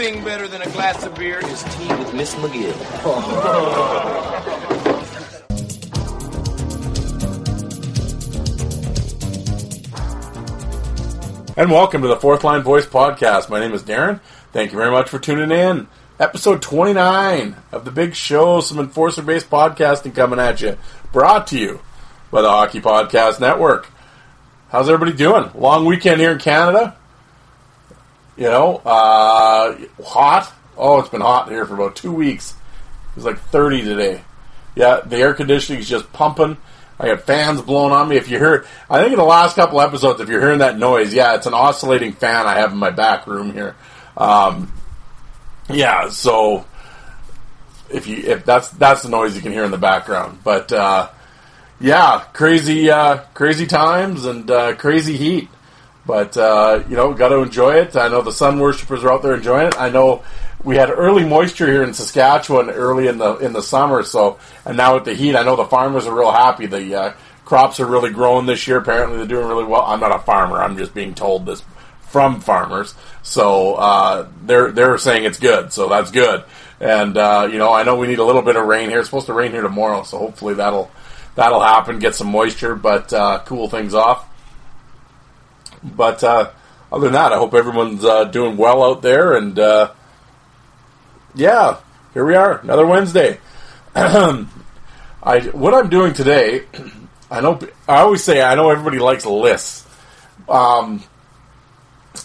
Thing better than a glass of beer is tea with Miss McGill. And welcome to the Fourth Line Voice Podcast. My name is Darren. Thank you very much for tuning in. Episode 29 of the big show, some enforcer based podcasting coming at you. Brought to you by the Hockey Podcast Network. How's everybody doing? Long weekend here in Canada. You know, uh, hot. Oh, it's been hot here for about two weeks. It was like 30 today. Yeah, the air conditioning is just pumping. I got fans blowing on me. If you heard, I think in the last couple episodes, if you're hearing that noise, yeah, it's an oscillating fan I have in my back room here. Um, yeah, so if you if that's that's the noise you can hear in the background, but uh, yeah, crazy uh, crazy times and uh, crazy heat. But uh, you know, got to enjoy it. I know the sun worshippers are out there enjoying it. I know we had early moisture here in Saskatchewan early in the in the summer. So, and now with the heat, I know the farmers are real happy. The uh, crops are really growing this year. Apparently, they're doing really well. I'm not a farmer. I'm just being told this from farmers. So uh, they're they're saying it's good. So that's good. And uh, you know, I know we need a little bit of rain here. It's supposed to rain here tomorrow. So hopefully that'll that'll happen. Get some moisture, but uh, cool things off. But uh, other than that, I hope everyone's uh, doing well out there. And uh, yeah, here we are, another Wednesday. I what I'm doing today. I know. I always say I know everybody likes lists. Um,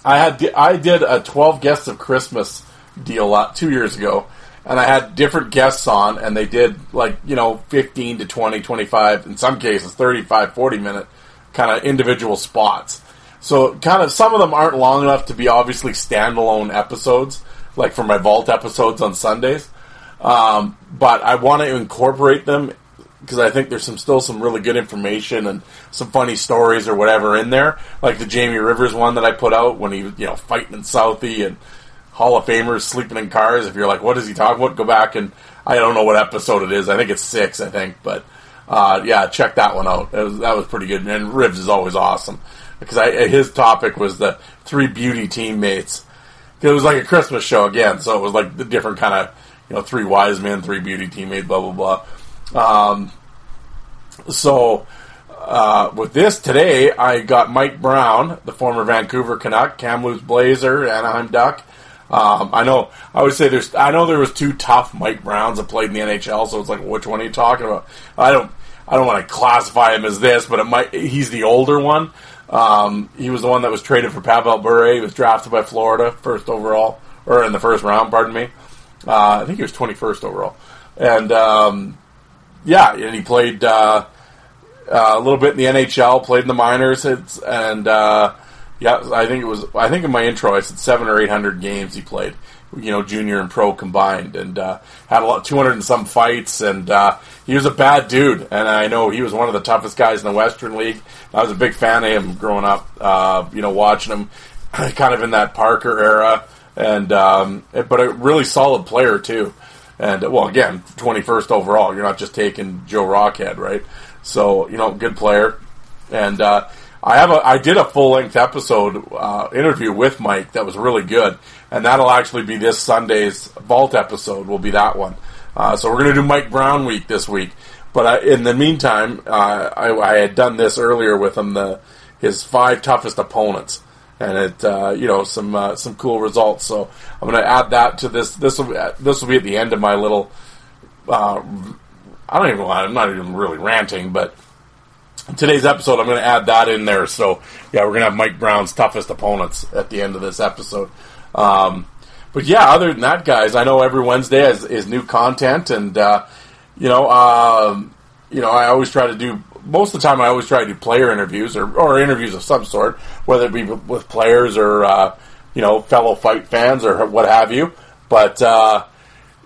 I had I did a 12 guests of Christmas deal uh, two years ago, and I had different guests on, and they did like you know 15 to 20, 25, in some cases 35, 40 minute kind of individual spots. So kind of some of them aren't long enough to be obviously standalone episodes, like for my vault episodes on Sundays. Um, but I want to incorporate them because I think there's some still some really good information and some funny stories or whatever in there, like the Jamie Rivers one that I put out when he was you know fighting in Southie and Hall of Famers sleeping in cars. If you're like, what does he talk about? Go back and I don't know what episode it is. I think it's six. I think, but uh, yeah, check that one out. Was, that was pretty good. And Rivs is always awesome because I, his topic was the three beauty teammates. It was like a Christmas show again, so it was like the different kind of you know three wise men, three beauty teammates, blah blah blah. Um, so uh, with this today, I got Mike Brown, the former Vancouver Canuck, Kamloops Blazer, Anaheim Duck. Um, I know. I would say there's. I know there was two tough Mike Browns that played in the NHL. So it's like, which one are you talking about? I don't. I don't want to classify him as this, but it might. He's the older one. Um, he was the one that was traded for Pavel Bure. He was drafted by Florida, first overall, or in the first round. Pardon me. Uh, I think he was twenty first overall, and um, yeah, and he played uh, uh, a little bit in the NHL, played in the minors, and uh, yeah, I think it was. I think in my intro I said seven or eight hundred games he played. You know, junior and pro combined, and uh, had a lot, two hundred and some fights, and uh, he was a bad dude. And I know he was one of the toughest guys in the Western League. I was a big fan of him growing up. Uh, you know, watching him, kind of in that Parker era, and um, but a really solid player too. And well, again, twenty first overall. You're not just taking Joe Rockhead, right? So you know, good player. And uh, I have a I did a full length episode uh, interview with Mike that was really good, and that'll actually be this Sunday's Vault episode. Will be that one. Uh, so we're going to do Mike Brown week this week. But I, in the meantime, uh, I, I, had done this earlier with him the his five toughest opponents, and it uh, you know some uh, some cool results. So I'm going to add that to this. This will this will be at the end of my little. Uh, I don't even. I'm not even really ranting, but today's episode, I'm going to add that in there. So yeah, we're going to have Mike Brown's toughest opponents at the end of this episode. Um, but yeah, other than that, guys, I know every Wednesday is, is new content, and uh, you know, um, you know, I always try to do most of the time I always try to do player interviews or, or interviews of some sort, whether it be with players or uh, you know fellow fight fans or what have you. But uh,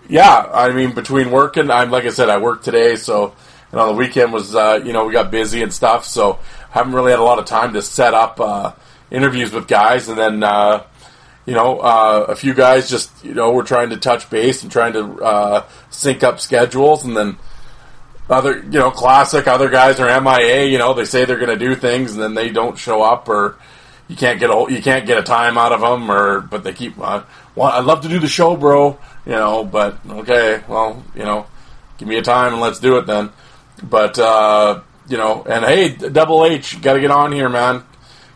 yeah, I mean between working, I'm like I said, I work today, so and on the weekend was uh, you know we got busy and stuff, so haven't really had a lot of time to set up uh, interviews with guys, and then uh, you know uh, a few guys just you know we're trying to touch base and trying to uh, sync up schedules, and then other you know classic other guys are MIA. You know they say they're going to do things and then they don't show up or. You can't get a you can't get a time out of them, or but they keep. Uh, well, I'd love to do the show, bro. You know, but okay, well, you know, give me a time and let's do it then. But uh, you know, and hey, Double H, got to get on here, man.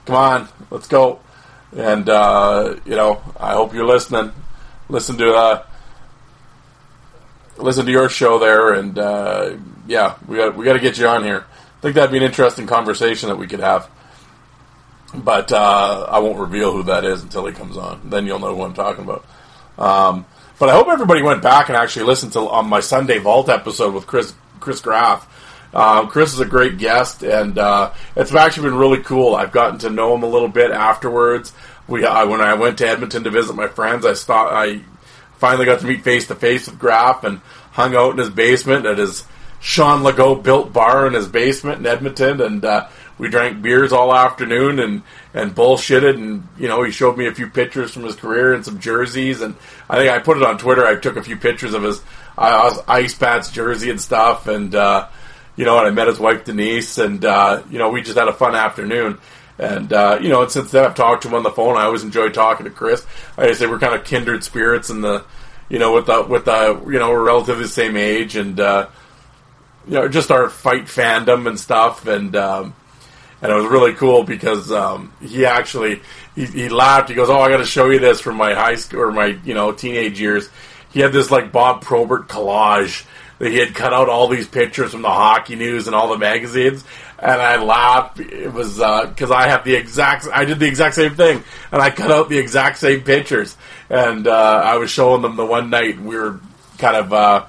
Come on, let's go. And uh, you know, I hope you're listening. Listen to uh, listen to your show there, and uh, yeah, we got we got to get you on here. I think that'd be an interesting conversation that we could have. But uh, I won't reveal who that is until he comes on. Then you'll know who I'm talking about. Um, but I hope everybody went back and actually listened to on my Sunday Vault episode with Chris Chris Graff. Uh, Chris is a great guest, and uh, it's actually been really cool. I've gotten to know him a little bit afterwards. We I, when I went to Edmonton to visit my friends, I stopped. I finally got to meet face to face with Graff and hung out in his basement at his Sean Legault built bar in his basement in Edmonton, and uh, we drank beers all afternoon and and bullshitted. And you know, he showed me a few pictures from his career and some jerseys. And I think I put it on Twitter. I took a few pictures of his uh, ice pants jersey and stuff. And uh, you know, and I met his wife Denise, and uh, you know, we just had a fun afternoon. And uh, you know, and since then I've talked to him on the phone. I always enjoy talking to Chris. I say we're kind of kindred spirits in the, you know, with the with the you know we're relatively the same age, and uh, you know, just our fight fandom and stuff. And um, and it was really cool because um, he actually he, he laughed. He goes, "Oh, I got to show you this from my high school or my you know teenage years." He had this like Bob Probert collage that he had cut out all these pictures from the hockey news and all the magazines, and I laughed. It was because uh, I have the exact, I did the exact same thing, and I cut out the exact same pictures, and uh, I was showing them the one night. We were kind of. Uh,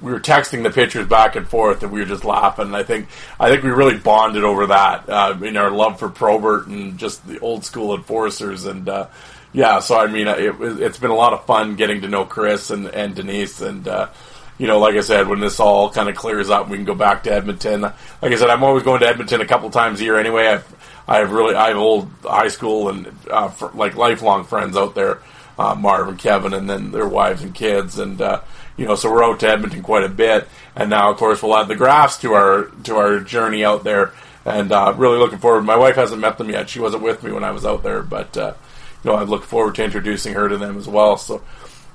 we were texting the pictures back and forth, and we were just laughing. I think I think we really bonded over that uh, in our love for Probert and just the old school enforcers. And uh, yeah, so I mean, it, has been a lot of fun getting to know Chris and, and Denise, and uh, you know, like I said, when this all kind of clears up, we can go back to Edmonton. Like I said, I'm always going to Edmonton a couple times a year anyway. I've, I have really, I have old high school and uh, like lifelong friends out there, uh, Marv and Kevin, and then their wives and kids, and uh, you know, so we're out to Edmonton quite a bit. And now, of course, we'll add the Graffs to our to our journey out there, and uh, really looking forward. My wife hasn't met them yet; she wasn't with me when I was out there, but uh, you know, I look forward to introducing her to them as well. So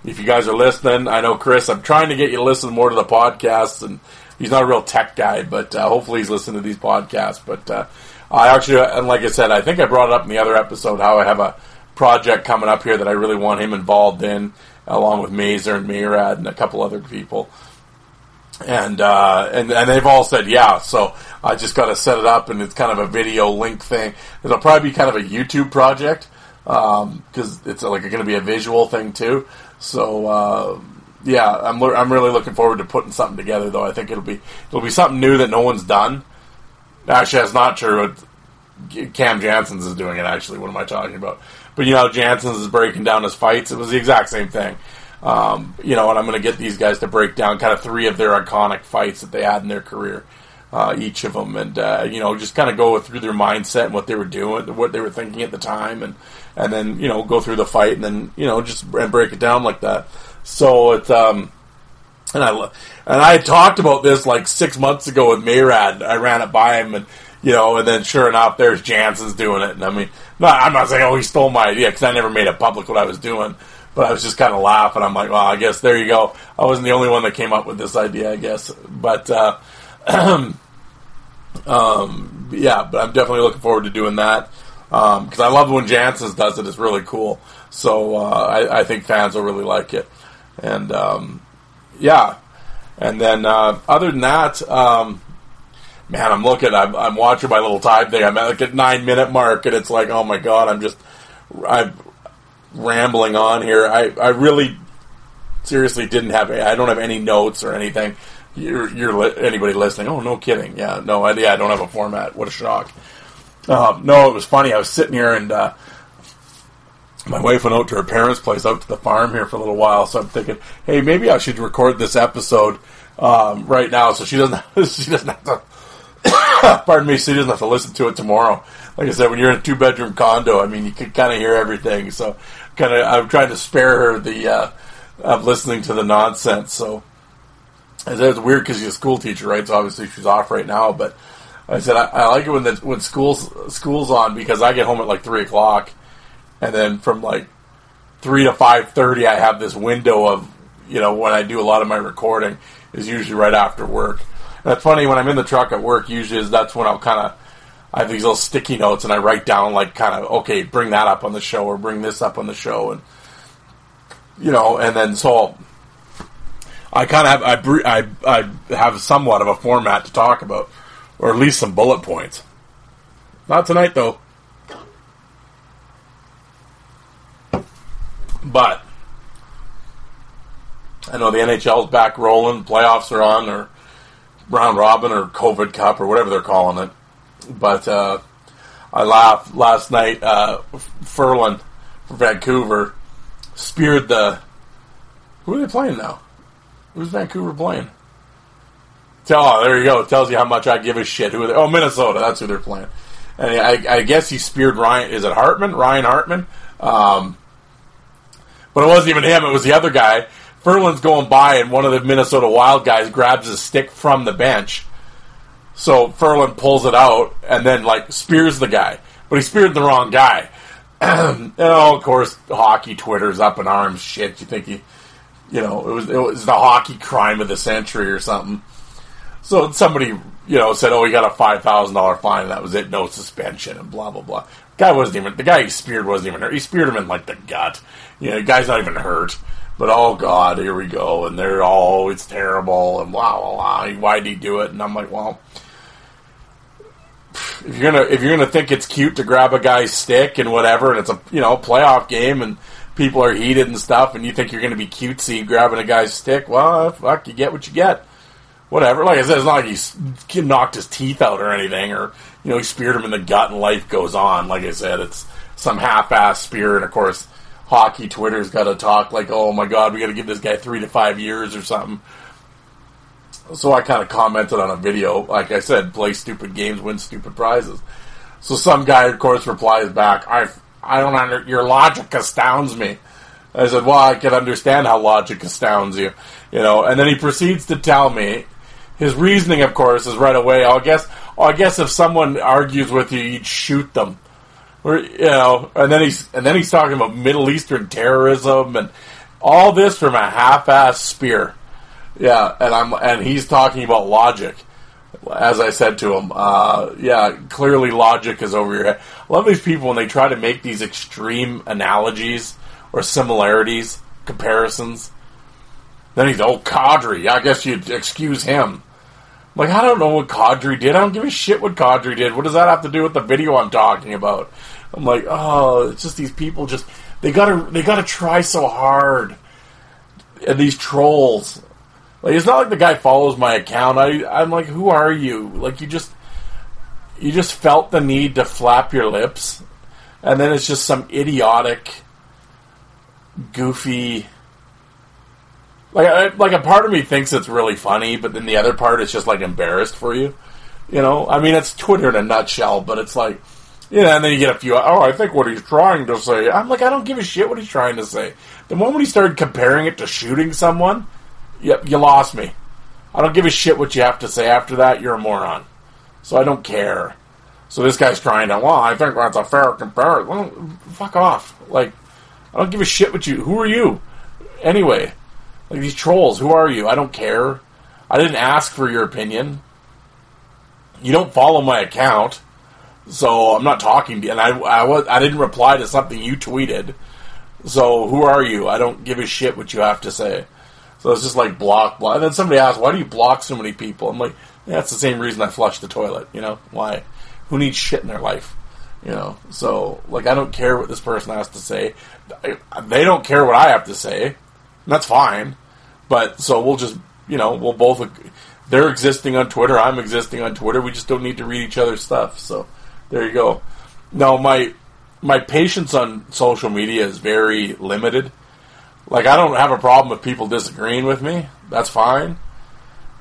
if you guys are listening, I know Chris. I'm trying to get you to listen more to the podcasts, and he's not a real tech guy, but uh, hopefully he's listening to these podcasts. But uh, I actually, and like I said, I think I brought it up in the other episode how I have a project coming up here that I really want him involved in, along with Mazer and Mayrad and a couple other people. And uh, and and they've all said yeah, so I just got to set it up, and it's kind of a video link thing. It'll probably be kind of a YouTube project because um, it's like going to be a visual thing too. So uh, yeah, I'm I'm really looking forward to putting something together. Though I think it'll be it'll be something new that no one's done. Actually, that's not true. What Cam Janssens is doing it. Actually, what am I talking about? But you know, Janssens is breaking down his fights. It was the exact same thing. Um, you know, and I'm going to get these guys to break down kind of three of their iconic fights that they had in their career, uh, each of them, and uh, you know, just kind of go through their mindset and what they were doing, what they were thinking at the time, and and then you know go through the fight and then you know just and break it down like that. So it's um, and I and I talked about this like six months ago with Mayrad. I ran it by him and you know, and then sure enough, there's Janssens doing it. And I mean, no, I'm not saying oh he stole my idea because I never made it public what I was doing. But I was just kind of laughing. I'm like, well, I guess there you go. I wasn't the only one that came up with this idea, I guess. But uh, um, yeah, but I'm definitely looking forward to doing that because um, I love when Janssens does it. It's really cool. So uh, I, I, think fans will really like it. And um, yeah, and then uh, other than that, um, man, I'm looking. I'm, I'm, watching my little time thing. I'm at like a nine minute mark, and it's like, oh my god, I'm just I'm rambling on here. I I really seriously didn't have. I don't have any notes or anything. you're, you're li- anybody listening. Oh, no kidding. Yeah, no, I, yeah, I don't have a format. What a shock. Um, no, it was funny. I was sitting here and uh, my wife went out to her parents' place out to the farm here for a little while. So I'm thinking, hey, maybe I should record this episode um, right now so she doesn't she doesn't have to. pardon me, she doesn't have to listen to it tomorrow. Like I said, when you're in a two bedroom condo, I mean, you can kind of hear everything. So, kind of, I'm trying to spare her the uh, of listening to the nonsense. So, it's weird because she's a school teacher, right? So obviously she's off right now. But I said I, I like it when the when school's school's on because I get home at like three o'clock, and then from like three to five thirty, I have this window of you know when I do a lot of my recording is usually right after work. And it's funny when I'm in the truck at work. Usually, is that's when I'll kind of I have these little sticky notes and I write down like kind of okay, bring that up on the show or bring this up on the show, and you know, and then so I kind of have I, I I have somewhat of a format to talk about, or at least some bullet points. Not tonight though. But I know the NHL's back rolling, playoffs are on, or round robin, or COVID Cup, or whatever they're calling it. But uh, I laughed last night. Uh, Ferland from Vancouver speared the. Who are they playing now? Who's Vancouver playing? Tell, oh, there you go. It tells you how much I give a shit. Who are they? Oh, Minnesota. That's who they're playing. And I, I guess he speared Ryan. Is it Hartman? Ryan Hartman? Um, but it wasn't even him. It was the other guy. Ferland's going by, and one of the Minnesota Wild guys grabs a stick from the bench. So Ferland pulls it out and then like spears the guy, but he speared the wrong guy. and oh, of course, hockey Twitter's up in arms. Shit, you think he, you know, it was it was the hockey crime of the century or something. So somebody, you know, said, "Oh, he got a five thousand dollar fine. And that was it. No suspension and blah blah blah." Guy wasn't even the guy he speared wasn't even hurt. He speared him in like the gut. You know, the guy's not even hurt. But oh god, here we go, and they're all it's terrible and blah blah blah. Why did he do it? And I'm like, well, if you're gonna if you're gonna think it's cute to grab a guy's stick and whatever, and it's a you know playoff game and people are heated and stuff, and you think you're gonna be cutesy grabbing a guy's stick, well, fuck, you get what you get. Whatever. Like I said, it's not like he knocked his teeth out or anything, or you know he speared him in the gut and life goes on. Like I said, it's some half-ass spear, and of course, hockey Twitter's got to talk like, oh my god, we got to give this guy three to five years or something so I kind of commented on a video, like I said, play stupid games, win stupid prizes. So some guy, of course, replies back, I, I don't under, your logic astounds me. I said, well, I can understand how logic astounds you, you know, and then he proceeds to tell me, his reasoning, of course, is right away, I guess, I guess if someone argues with you, you'd shoot them. Or, you know, and then he's, and then he's talking about Middle Eastern terrorism and all this from a half-ass spear. Yeah, and I'm and he's talking about logic. As I said to him, uh, yeah, clearly logic is over your head. I love these people when they try to make these extreme analogies or similarities, comparisons. Then he's, oh, Kadri, I guess you'd excuse him. Like, I don't know what Kadri did. I don't give a shit what Kadri did. What does that have to do with the video I'm talking about? I'm like, oh, it's just these people just they gotta they gotta try so hard. And these trolls. Like it's not like the guy follows my account. I I'm like, who are you? Like you just you just felt the need to flap your lips, and then it's just some idiotic, goofy. Like I, like a part of me thinks it's really funny, but then the other part is just like embarrassed for you. You know, I mean, it's Twitter in a nutshell, but it's like, you know, and then you get a few. Oh, I think what he's trying to say. I'm like, I don't give a shit what he's trying to say. The moment he started comparing it to shooting someone, Yep, you lost me. I don't give a shit what you have to say after that. You're a moron. So I don't care. So this guy's trying to, well, I think that's a fair comparison. Well, fuck off. Like, I don't give a shit what you. Who are you? Anyway, like these trolls. Who are you? I don't care. I didn't ask for your opinion. You don't follow my account, so I'm not talking to you. And I, I was, I didn't reply to something you tweeted. So who are you? I don't give a shit what you have to say. So it's just like block, block. And then somebody asked, why do you block so many people? I'm like, that's the same reason I flush the toilet. You know, why? Who needs shit in their life? You know, so like I don't care what this person has to say. They don't care what I have to say. That's fine. But so we'll just, you know, we'll both. They're existing on Twitter. I'm existing on Twitter. We just don't need to read each other's stuff. So there you go. Now my my patience on social media is very limited. Like I don't have a problem with people disagreeing with me. That's fine.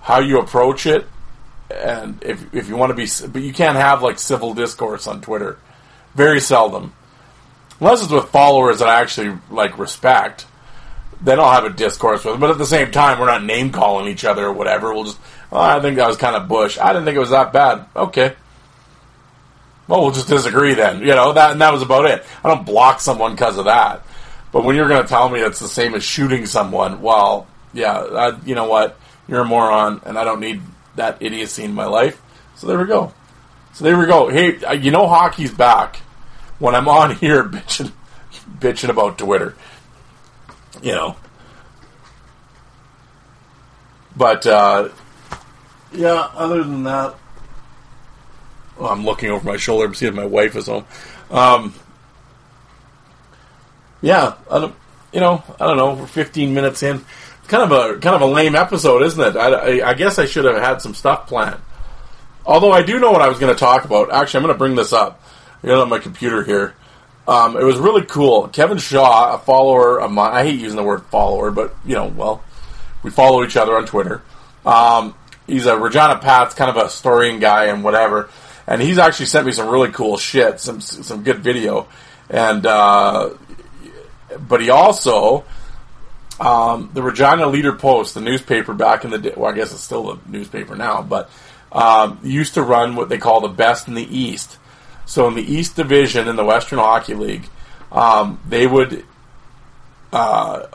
How you approach it, and if if you want to be, but you can't have like civil discourse on Twitter. Very seldom, unless it's with followers that I actually like respect. Then I'll have a discourse with them. But at the same time, we're not name calling each other or whatever. We'll just, oh, I think that was kind of Bush. I didn't think it was that bad. Okay. Well, we'll just disagree then. You know that, and that was about it. I don't block someone because of that. But when you're going to tell me it's the same as shooting someone, well, yeah, I, you know what? You're a moron, and I don't need that idiocy in my life. So there we go. So there we go. Hey, uh, you know hockey's back when I'm on here bitching, bitching about Twitter. You know. But, uh, yeah, other than that, well, I'm looking over my shoulder to see if my wife is home. Um, yeah, I don't, you know, I don't know. We're 15 minutes in. Kind of a kind of a lame episode, isn't it? I, I, I guess I should have had some stuff planned. Although I do know what I was going to talk about. Actually, I'm going to bring this up. I got it on my computer here. Um, it was really cool. Kevin Shaw, a follower of mine. I hate using the word follower, but you know, well, we follow each other on Twitter. Um, he's a Regina Pats kind of a historian guy and whatever. And he's actually sent me some really cool shit, some some good video. And uh, but he also um, the Regina Leader Post, the newspaper back in the day. Well, I guess it's still the newspaper now, but um, used to run what they call the best in the East. So in the East Division in the Western Hockey League, um, they would uh,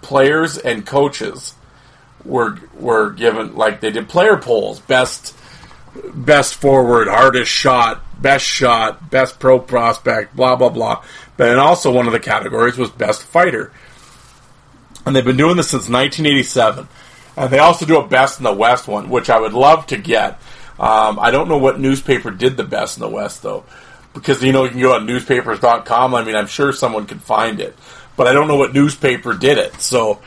players and coaches were were given like they did player polls, best best forward, hardest shot, best shot, best pro prospect, blah blah blah. But then also one of the categories was best fighter, and they've been doing this since 1987. And they also do a best in the West one, which I would love to get. Um, I don't know what newspaper did the best in the West though, because you know you can go on newspapers.com. I mean, I'm sure someone could find it, but I don't know what newspaper did it. So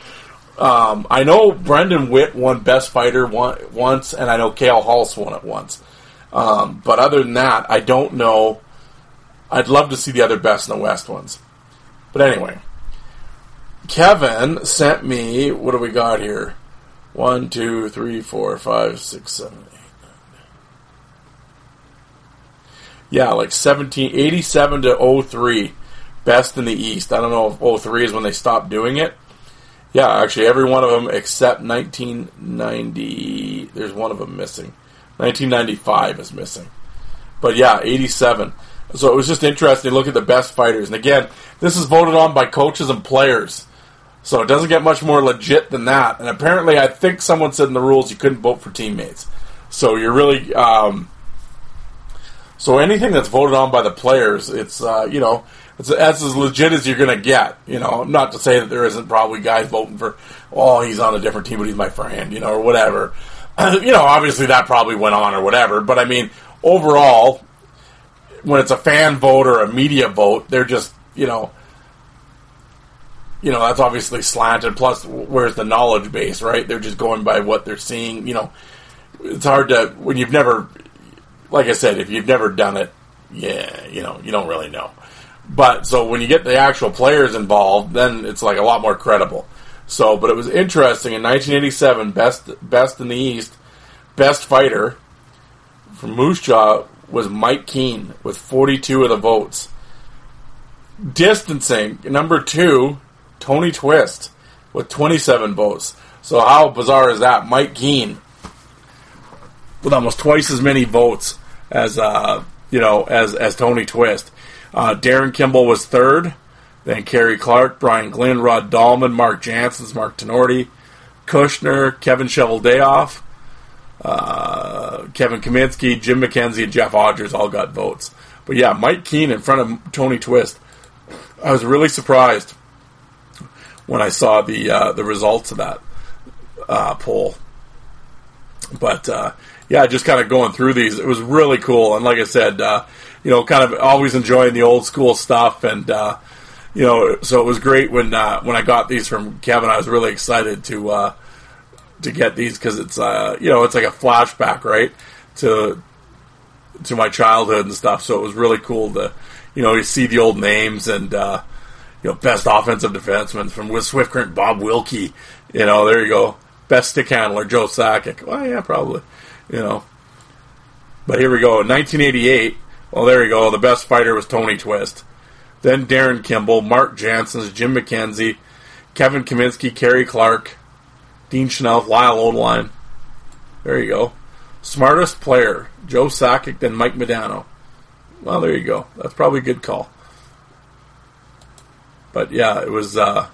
um, I know Brendan Witt won Best Fighter one, once, and I know Cale Hulse won it once. Um, but other than that, I don't know. I'd love to see the other Best in the West ones. But anyway, Kevin sent me. What do we got here? One, two, three, four, five, six, seven, eight. Yeah, like 17, 87 to 03, best in the East. I don't know if 03 is when they stopped doing it. Yeah, actually, every one of them except 1990. There's one of them missing. 1995 is missing. But yeah, 87. So it was just interesting to look at the best fighters. And again, this is voted on by coaches and players. So it doesn't get much more legit than that. And apparently, I think someone said in the rules you couldn't vote for teammates. So you're really. Um, so anything that's voted on by the players, it's, uh, you know, it's, that's as legit as you're going to get. You know, not to say that there isn't probably guys voting for, oh, he's on a different team, but he's my friend, you know, or whatever. you know, obviously that probably went on or whatever. But I mean, overall, when it's a fan vote or a media vote, they're just, you know, you know, that's obviously slanted. Plus, where's the knowledge base, right? They're just going by what they're seeing. You know, it's hard to when you've never, like I said, if you've never done it, yeah, you know, you don't really know. But so when you get the actual players involved, then it's like a lot more credible. So, but it was interesting in 1987, best best in the East, best fighter from Moose Jaw was Mike Keane with 42 of the votes. Distancing number two, Tony Twist with 27 votes. So how bizarre is that? Mike Keane with almost twice as many votes as uh, you know as as Tony Twist. Uh, Darren Kimble was third. Then Kerry Clark, Brian Glynn, Rod Dallman, Mark Janssens, Mark Tinordi, Kushner, Kevin Cheveldayoff, uh, Kevin Kaminski, Jim McKenzie, and Jeff Odgers all got votes. But yeah, Mike Keane in front of Tony Twist. I was really surprised when I saw the uh, the results of that uh, poll. But uh, yeah, just kind of going through these, it was really cool. And like I said, uh, you know, kind of always enjoying the old school stuff, and uh, you know, so it was great when uh, when I got these from Kevin. I was really excited to uh, to get these because it's uh, you know it's like a flashback, right, to to my childhood and stuff. So it was really cool to you know you see the old names and uh, you know best offensive defenseman from with Swift Current, Bob Wilkie. You know, there you go. Best stick handler, Joe Sakic. Well, yeah, probably. You know. But here we go. 1988, well, there you go. The best fighter was Tony Twist. Then Darren Kimble, Mark Janssens, Jim McKenzie, Kevin Kaminski, Kerry Clark, Dean Schnell, Lyle Odelein. There you go. Smartest player, Joe Sakic, then Mike Modano. Well, there you go. That's probably a good call. But yeah, it was. Uh,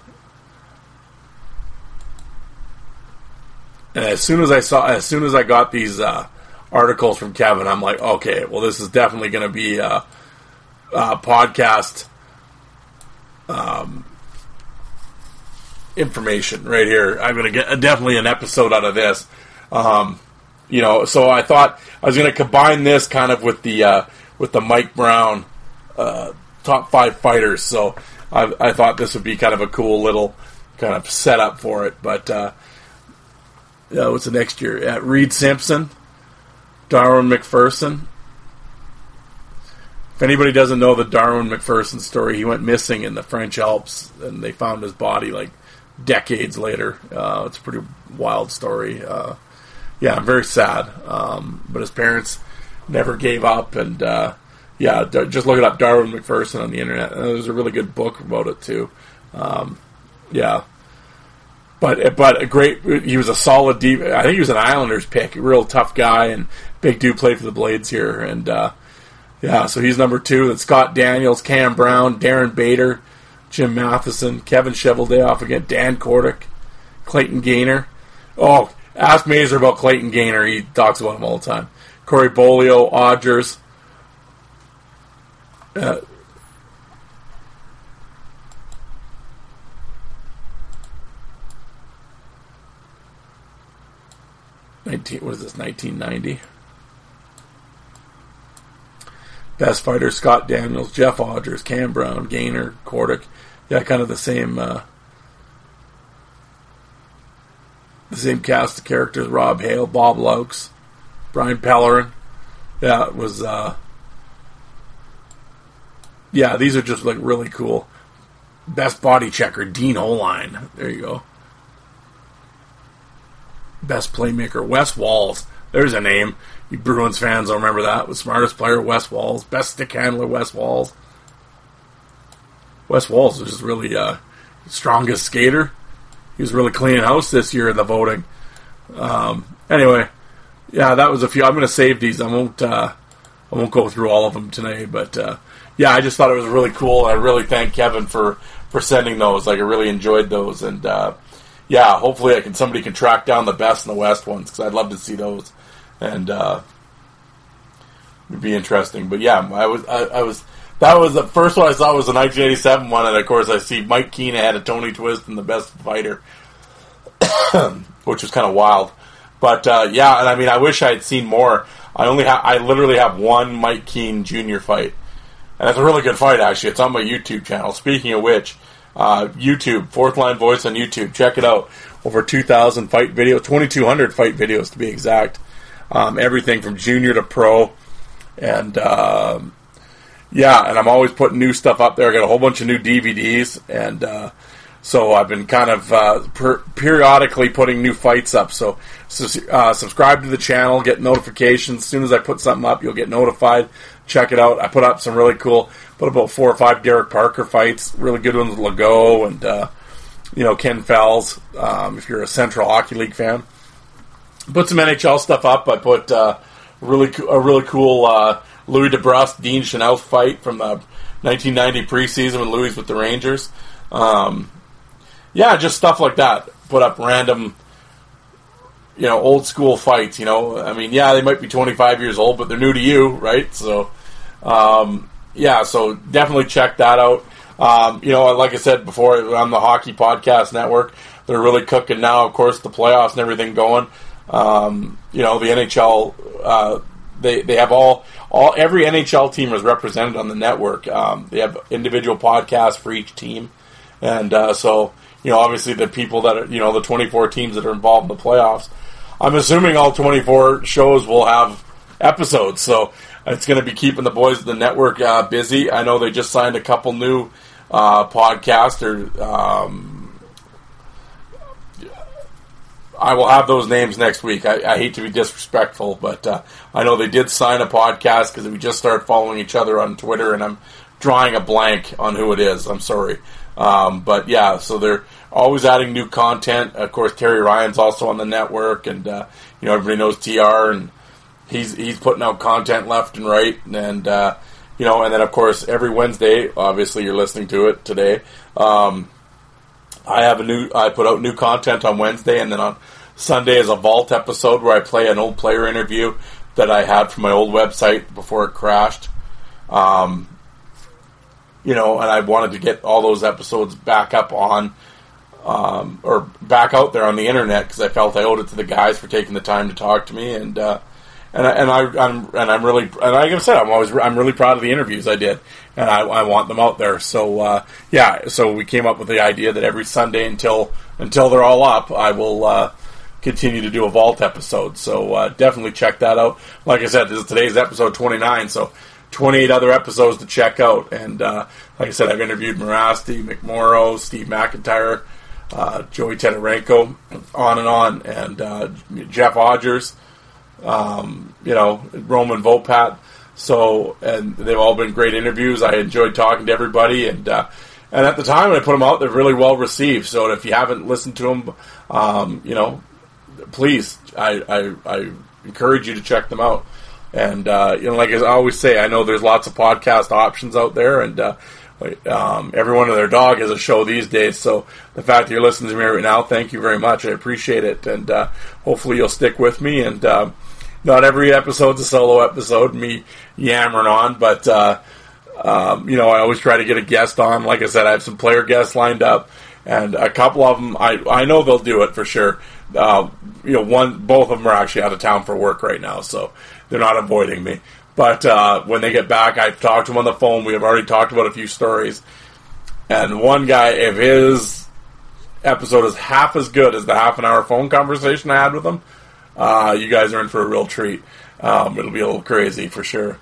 and as soon as I saw, as soon as I got these uh, articles from Kevin, I'm like, okay, well, this is definitely going to be a, a podcast um, information right here. I'm going to get definitely an episode out of this. Um, you know, so I thought I was going to combine this kind of with the uh, with the Mike Brown uh, top five fighters. So I, I, thought this would be kind of a cool little kind of setup for it. But uh, what's the next year? At Reid Simpson, Darwin McPherson. If anybody doesn't know the Darwin McPherson story, he went missing in the French Alps, and they found his body like decades later. Uh, it's a pretty wild story. Uh, yeah, I'm very sad. Um, but his parents never gave up, and uh, yeah, d- just look it up, Darwin McPherson on the internet. And there's a really good book about it too. Um, yeah, but but a great. He was a solid deep. I think he was an Islanders pick, real tough guy, and big dude played for the Blades here, and uh, yeah, so he's number two. Then Scott Daniels, Cam Brown, Darren Bader, Jim Matheson, Kevin Cheveldayoff again, Dan Kordic, Clayton Gainer. Oh, ask Mazer about Clayton Gainer. He talks about him all the time. Corey Bolio, Odgers. Uh, 19, what is this, 1990? Best fighter Scott Daniels, Jeff Odgers, Cam Brown, Gainer, Kordic. Yeah, kind of the same uh, the same cast of characters. Rob Hale, Bob Laux, Brian Pellerin. Yeah, it was. Uh, yeah, these are just like really cool. Best body checker, Dean Oline. There you go. Best playmaker, Wes Walz. There's a name. You Bruins fans will remember that. The smartest player, Wes Walz. Best stick handler, Wes Walz. Wes Walz was just really uh, strongest skater. He was really cleaning house this year in the voting. Um, anyway, yeah, that was a few. I'm going to save these. I won't. Uh, I won't go through all of them tonight, but uh, yeah, I just thought it was really cool. I really thank Kevin for for sending those. Like I really enjoyed those, and uh, yeah, hopefully I can somebody can track down the best and the West ones because I'd love to see those, and uh, it'd be interesting. But yeah, I was I, I, was that was the first one I saw was the 1987 one, and of course I see Mike Keane had a Tony Twist and the best fighter, which was kind of wild. But uh, yeah, and I mean I wish I had seen more. I only have I literally have one Mike Keane Jr. fight, and it's a really good fight actually. It's on my YouTube channel. Speaking of which uh, YouTube, Fourth Line Voice on YouTube. Check it out. Over 2,000 fight videos, 2,200 fight videos to be exact. Um, everything from junior to pro. And uh, yeah, and I'm always putting new stuff up there. I got a whole bunch of new DVDs. And uh, so I've been kind of uh, per- periodically putting new fights up. So, uh, subscribe to the channel, get notifications. As soon as I put something up, you'll get notified. Check it out. I put up some really cool put about four or five Derek Parker fights, really good ones with Legault and uh, you know Ken Fells. Um, if you're a Central Hockey League fan, put some NHL stuff up. I put uh, really co- a really cool uh, Louis DeBrusk Dean Chanel fight from the 1990 preseason when Louis with the Rangers. Um, yeah, just stuff like that. Put up random you know, old school fights. You know, I mean, yeah, they might be 25 years old, but they're new to you, right? So, um, yeah, so definitely check that out. Um, you know, like I said before, on the Hockey Podcast Network, they're really cooking now. Of course, the playoffs and everything going. Um, you know, the NHL, uh, they they have all all every NHL team is represented on the network. Um, they have individual podcasts for each team, and uh, so you know, obviously the people that are you know the 24 teams that are involved in the playoffs. I'm assuming all 24 shows will have episodes, so it's going to be keeping the boys at the network uh, busy. I know they just signed a couple new uh, podcasts. Or, um, I will have those names next week. I, I hate to be disrespectful, but uh, I know they did sign a podcast because we just started following each other on Twitter, and I'm drawing a blank on who it is. I'm sorry. Um, but yeah, so they're always adding new content. Of course, Terry Ryan's also on the network, and uh, you know everybody knows TR, and he's he's putting out content left and right, and uh, you know, and then of course every Wednesday, obviously you're listening to it today. Um, I have a new, I put out new content on Wednesday, and then on Sunday is a vault episode where I play an old player interview that I had from my old website before it crashed. Um, you know, and I wanted to get all those episodes back up on, um, or back out there on the internet because I felt I owed it to the guys for taking the time to talk to me, and uh, and I, and I am and I'm really and like I said, I'm always I'm really proud of the interviews I did, and I, I want them out there. So uh, yeah, so we came up with the idea that every Sunday until until they're all up, I will. Uh, continue to do a vault episode so uh, definitely check that out like i said this is today's episode 29 so 28 other episodes to check out. And uh, like I said, I've interviewed Morasti, McMorrow, Steve McIntyre, uh, Joey Tetarenko, on and on, and uh, Jeff Odgers, um, you know, Roman Vopat. So, and they've all been great interviews. I enjoyed talking to everybody, and uh, and at the time when I put them out, they're really well received. So, if you haven't listened to them, um, you know, please, I, I, I encourage you to check them out. And uh, you know, like I always say, I know there's lots of podcast options out there, and uh, um, everyone and their dog has a show these days. So the fact that you're listening to me right now, thank you very much. I appreciate it, and uh, hopefully you'll stick with me. And uh, not every episode's a solo episode, me yammering on, but uh, um, you know, I always try to get a guest on. Like I said, I have some player guests lined up, and a couple of them, I I know they'll do it for sure. Uh, you know, one, both of them are actually out of town for work right now, so they're not avoiding me. But uh, when they get back, I've talked to them on the phone. We have already talked about a few stories. And one guy, if his episode is half as good as the half an hour phone conversation I had with him, uh, you guys are in for a real treat. Um, it'll be a little crazy for sure.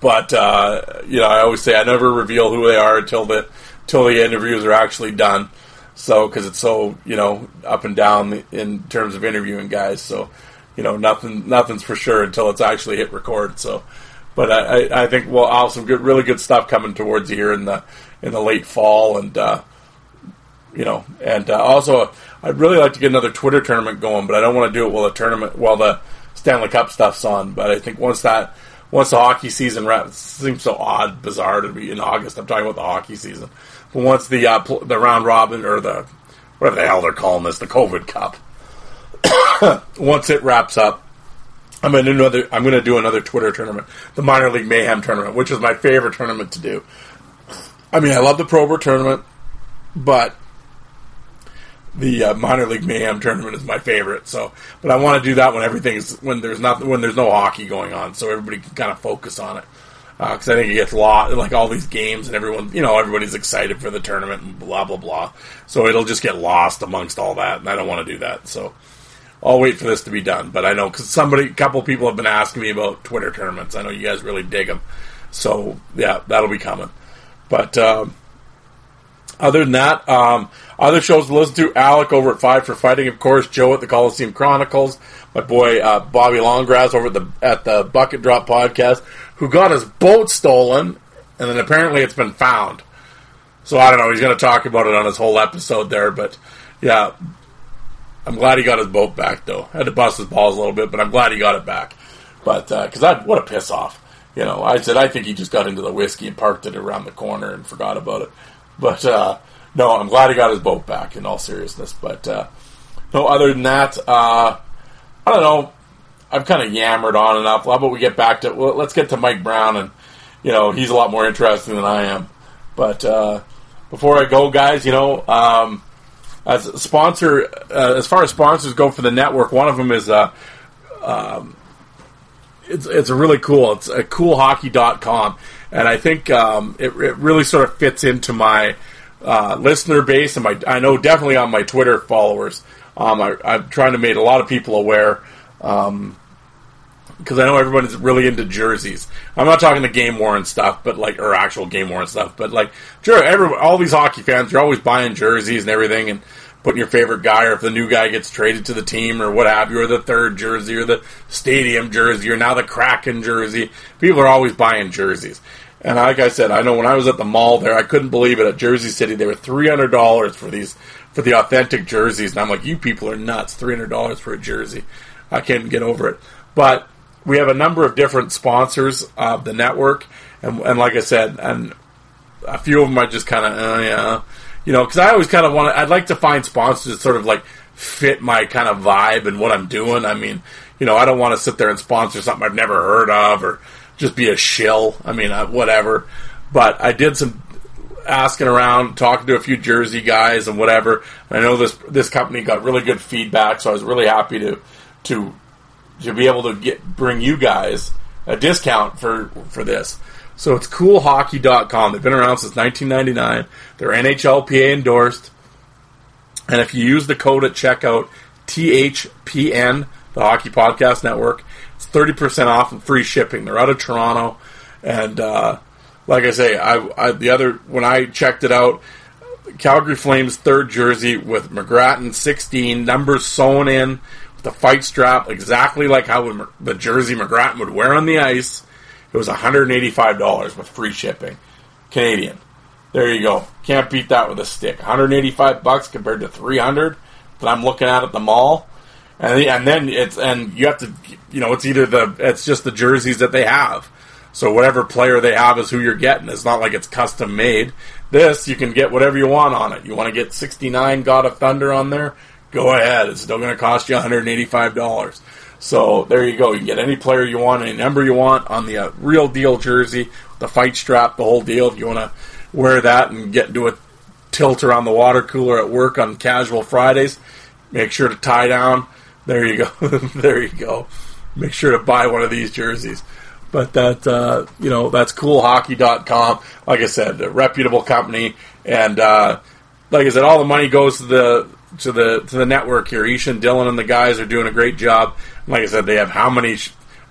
But uh, you know, I always say I never reveal who they are until the until the interviews are actually done. So because it's so you know up and down in terms of interviewing guys. So you know, nothing nothing's for sure until it's actually hit record. So, but I, I think we'll have some good, really good stuff coming towards here in the in the late fall, and uh, you know, and uh, also I'd really like to get another Twitter tournament going, but I don't want to do it while the tournament while the Stanley Cup stuff's on. But I think once that once the hockey season wraps, seems so odd, bizarre to be in August. I'm talking about the hockey season, but once the uh, pl- the round robin or the whatever the hell they're calling this, the COVID Cup once it wraps up, I'm gonna do another. I'm gonna do another Twitter tournament, the Minor League Mayhem tournament, which is my favorite tournament to do. I mean, I love the Probert tournament, but the uh, Minor League Mayhem tournament is my favorite. So, but I want to do that when everything's when there's not when there's no hockey going on, so everybody can kind of focus on it. Because uh, I think it gets lost, like all these games, and everyone, you know, everybody's excited for the tournament and blah blah blah. So it'll just get lost amongst all that, and I don't want to do that. So I'll wait for this to be done. But I know because somebody, a couple people have been asking me about Twitter tournaments. I know you guys really dig them, so yeah, that'll be coming. But um, other than that, um, other shows to listen to: Alec over at Five for Fighting, of course. Joe at the Coliseum Chronicles. My boy uh, Bobby Longgrass over at the at the Bucket Drop Podcast, who got his boat stolen, and then apparently it's been found. So I don't know. He's going to talk about it on his whole episode there, but yeah, I'm glad he got his boat back, though. Had to bust his balls a little bit, but I'm glad he got it back. But because uh, what a piss off, you know. I said I think he just got into the whiskey and parked it around the corner and forgot about it. But uh, no, I'm glad he got his boat back. In all seriousness, but uh, no. Other than that, uh, I don't know. I've kind of yammered on enough. How about we get back to? Well, let's get to Mike Brown, and you know he's a lot more interesting than I am. But uh, before I go, guys, you know. Um, as sponsor, uh, as far as sponsors go for the network, one of them is uh, um, it's it's a really cool. It's a coolhockey.com, and I think um, it, it really sort of fits into my uh, listener base and my I know definitely on my Twitter followers. Um, I, I'm trying to make a lot of people aware. Um, because I know everybody's really into jerseys. I'm not talking the game worn stuff, but like or actual game worn stuff, but like sure, every all these hockey fans, you're always buying jerseys and everything, and putting your favorite guy, or if the new guy gets traded to the team, or what have you, or the third jersey, or the stadium jersey, or now the Kraken jersey. People are always buying jerseys. And like I said, I know when I was at the mall there, I couldn't believe it at Jersey City. They were three hundred dollars for these for the authentic jerseys, and I'm like, you people are nuts! Three hundred dollars for a jersey. I can't get over it. But we have a number of different sponsors of the network, and, and like I said, and a few of them I just kind of, uh, yeah, you know, because I always kind of want to. I'd like to find sponsors that sort of like fit my kind of vibe and what I'm doing. I mean, you know, I don't want to sit there and sponsor something I've never heard of or just be a shill. I mean, uh, whatever. But I did some asking around, talking to a few Jersey guys and whatever. I know this this company got really good feedback, so I was really happy to to to be able to get bring you guys a discount for for this. So it's coolhockey.com. They've been around since 1999. They're NHLPA endorsed. And if you use the code at checkout, THPN, the Hockey Podcast Network, it's 30% off and free shipping. They're out of Toronto. And uh, like I say, I, I, the other when I checked it out, Calgary Flames third jersey with McGrattan 16, numbers sewn in the fight strap, exactly like how the jersey McGrattan would wear on the ice. It was $185 with free shipping. Canadian. There you go. Can't beat that with a stick. 185 bucks compared to 300 that I'm looking at at the mall. And, and then it's and you have to you know it's either the it's just the jerseys that they have. So whatever player they have is who you're getting. It's not like it's custom made. This you can get whatever you want on it. You want to get 69 God of Thunder on there? Go ahead. It's still going to cost you $185. So there you go. You can get any player you want, any number you want on the uh, real deal jersey, the fight strap, the whole deal. If you want to wear that and get into a tilt around the water cooler at work on casual Fridays, make sure to tie down. There you go. there you go. Make sure to buy one of these jerseys. But that uh, you know that's coolhockey.com. Like I said, a reputable company, and uh, like I said, all the money goes to the to the to the network here. And Dylan and the guys are doing a great job. Like I said, they have how many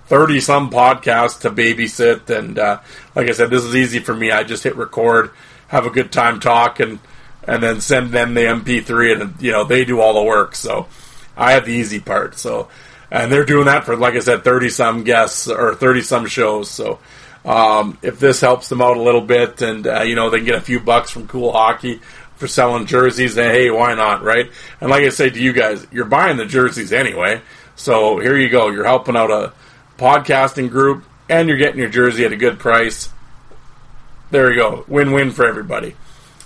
thirty some podcasts to babysit, and uh, like I said, this is easy for me. I just hit record, have a good time talking, and then send them the MP3, and you know they do all the work. So I have the easy part. So and they're doing that for like I said, thirty some guests or thirty some shows. So. Um, if this helps them out a little bit, and uh, you know they can get a few bucks from Cool Hockey, for selling jerseys, and hey, why not, right? And like I say to you guys, you're buying the jerseys anyway, so here you go. You're helping out a podcasting group, and you're getting your jersey at a good price. There you go, win-win for everybody.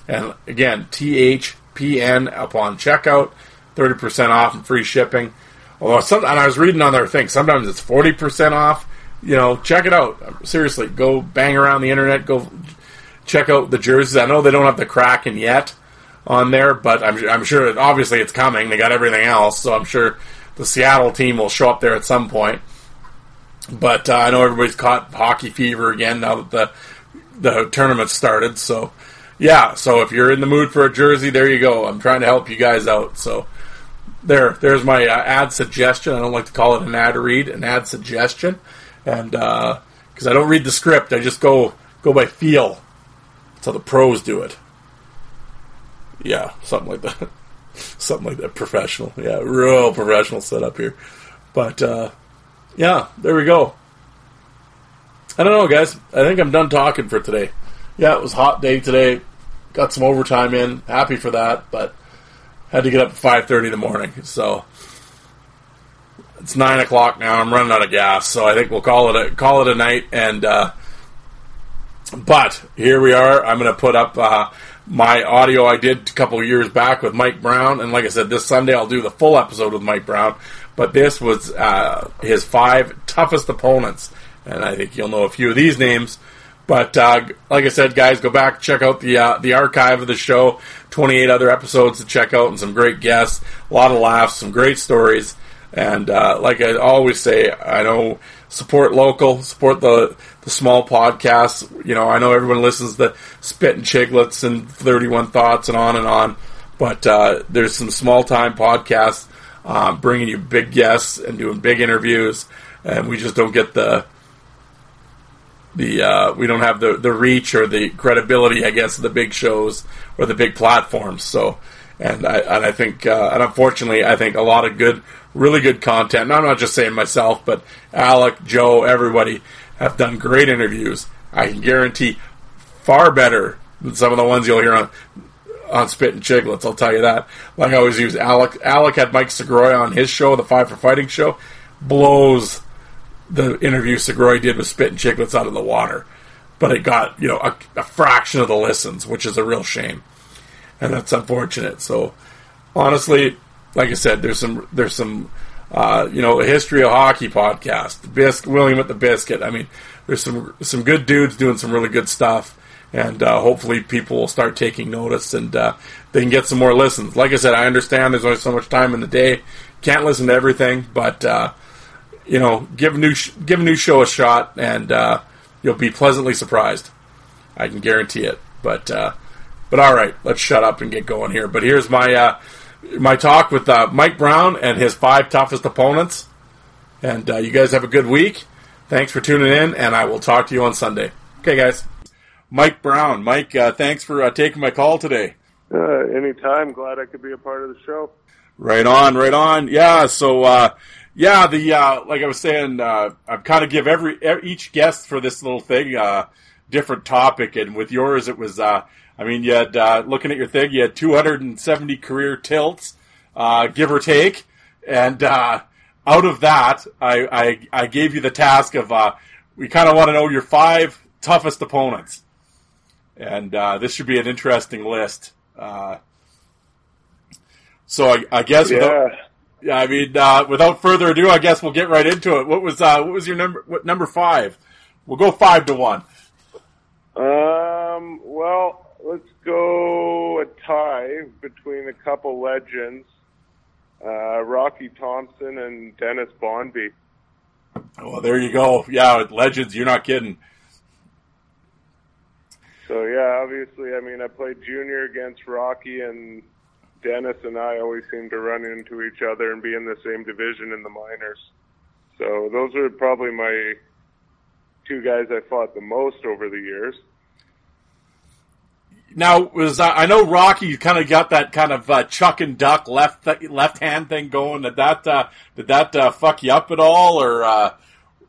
And again, THPN upon checkout, thirty percent off and free shipping. Although some, and I was reading on their thing, sometimes it's forty percent off. You know, check it out. Seriously, go bang around the internet, go check out the jerseys. I know they don't have the Kraken yet, on there, but I'm, I'm sure obviously it's coming. They got everything else, so I'm sure the Seattle team will show up there at some point. But uh, I know everybody's caught hockey fever again now that the the tournament started. So yeah, so if you're in the mood for a jersey, there you go. I'm trying to help you guys out. So there, there's my uh, ad suggestion. I don't like to call it an ad read, an ad suggestion, and because uh, I don't read the script, I just go go by feel. How the pros do it. Yeah, something like that. something like that. Professional. Yeah, real professional setup here. But uh, yeah, there we go. I don't know, guys. I think I'm done talking for today. Yeah, it was hot day today. Got some overtime in. Happy for that, but had to get up at 5:30 in the morning. So it's nine o'clock now. I'm running out of gas, so I think we'll call it a call it a night. And uh, but here we are. I'm going to put up. Uh, my audio I did a couple years back with Mike Brown, and like I said, this Sunday I'll do the full episode with Mike Brown. But this was uh, his five toughest opponents, and I think you'll know a few of these names. But uh, like I said, guys, go back check out the uh, the archive of the show. Twenty eight other episodes to check out, and some great guests, a lot of laughs, some great stories. And uh, like I always say, I know support local, support the the small podcasts. You know, I know everyone listens to Spittin' Chiclets and Thirty One Thoughts and on and on, but uh, there's some small time podcasts uh, bringing you big guests and doing big interviews, and we just don't get the the uh, we don't have the the reach or the credibility, I guess, of the big shows or the big platforms. So, and I and I think uh, and unfortunately, I think a lot of good, really good content. And I'm not just saying myself, but Alec, Joe, everybody have done great interviews. I can guarantee far better than some of the ones you'll hear on on Spittin' Chiclets. I'll tell you that. Like I always use Alec. Alec had Mike Segroy on his show, the Five for Fighting show. Blows the interview Segroy did with Spittin' Chiclets out of the water, but it got you know a, a, fraction of the listens, which is a real shame, and that's unfortunate. So honestly, like I said, there's some there's some uh, you know a history of hockey podcast, the Bisc William at the Biscuit. I mean, there's some some good dudes doing some really good stuff. And uh, hopefully, people will start taking notice, and uh, they can get some more listens. Like I said, I understand there's only so much time in the day, can't listen to everything, but uh, you know, give a new sh- give a new show a shot, and uh, you'll be pleasantly surprised. I can guarantee it. But but all right, let's shut up and get going here. But here's my my talk with uh, Mike Brown and his five toughest opponents. And uh, you guys have a good week. Thanks for tuning in, and I will talk to you on Sunday. Okay, guys. Mike Brown, Mike, uh, thanks for taking my call today. anytime. Glad I could be a part of the show. Right on, right on. Yeah, so yeah, the uh, like I was saying, uh, I kind of give every each guest for this little thing uh, different topic, and with yours, it was. I mean, you had uh, looking at your thing, you had 270 career tilts, uh, give or take, and uh, out of that, I, I, I gave you the task of uh, we kind of want to know your five toughest opponents, and uh, this should be an interesting list. Uh, so I, I guess Yeah. without, yeah, I mean, uh, without further ado, I guess we'll get right into it. What was uh, what was your number? What number five? We'll go five to one. Um, well, let's go a tie between a couple legends, uh, Rocky Thompson and Dennis Bonvie. Well, there you go. Yeah, legends. You're not kidding. So yeah, obviously, I mean, I played junior against Rocky, and Dennis and I always seem to run into each other and be in the same division in the minors. So those are probably my two guys I fought the most over the years. Now, was uh, I know Rocky you kind of got that kind of uh, chuck and duck left left hand thing going. Did that uh, did that uh, fuck you up at all, or uh,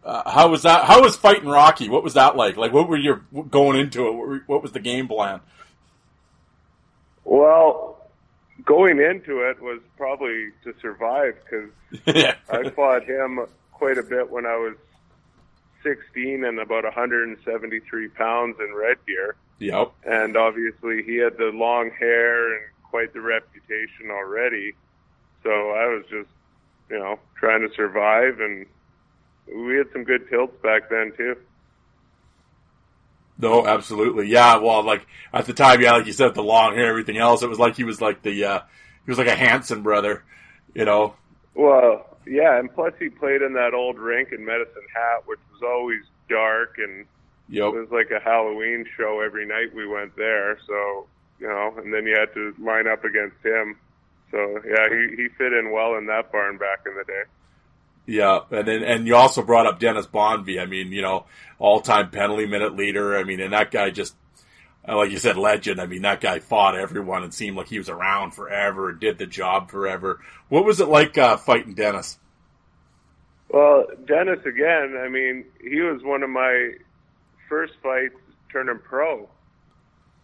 uh, how was that? How was fighting Rocky? What was that like? Like, what were you going into it? What, were, what was the game plan? Well, going into it was probably to survive because yeah, I fought him quite a bit when I was 16 and about 173 pounds in Red Deer. Yep. And obviously, he had the long hair and quite the reputation already. So I was just, you know, trying to survive. And we had some good tilts back then, too. No, absolutely. Yeah, well, like at the time, yeah, like you said, the long hair, everything else, it was like he was like the uh he was like a Hanson brother, you know. Well, yeah, and plus he played in that old rink in Medicine Hat, which was always dark and Yep. it was like a Halloween show every night we went there. So you know, and then you had to line up against him. So yeah, he he fit in well in that barn back in the day. Yeah, and then and you also brought up Dennis Bonvie. I mean, you know, all time penalty minute leader. I mean, and that guy just like you said, legend. I mean, that guy fought everyone and seemed like he was around forever and did the job forever. What was it like uh, fighting Dennis? Well, Dennis again. I mean, he was one of my first fights turning pro,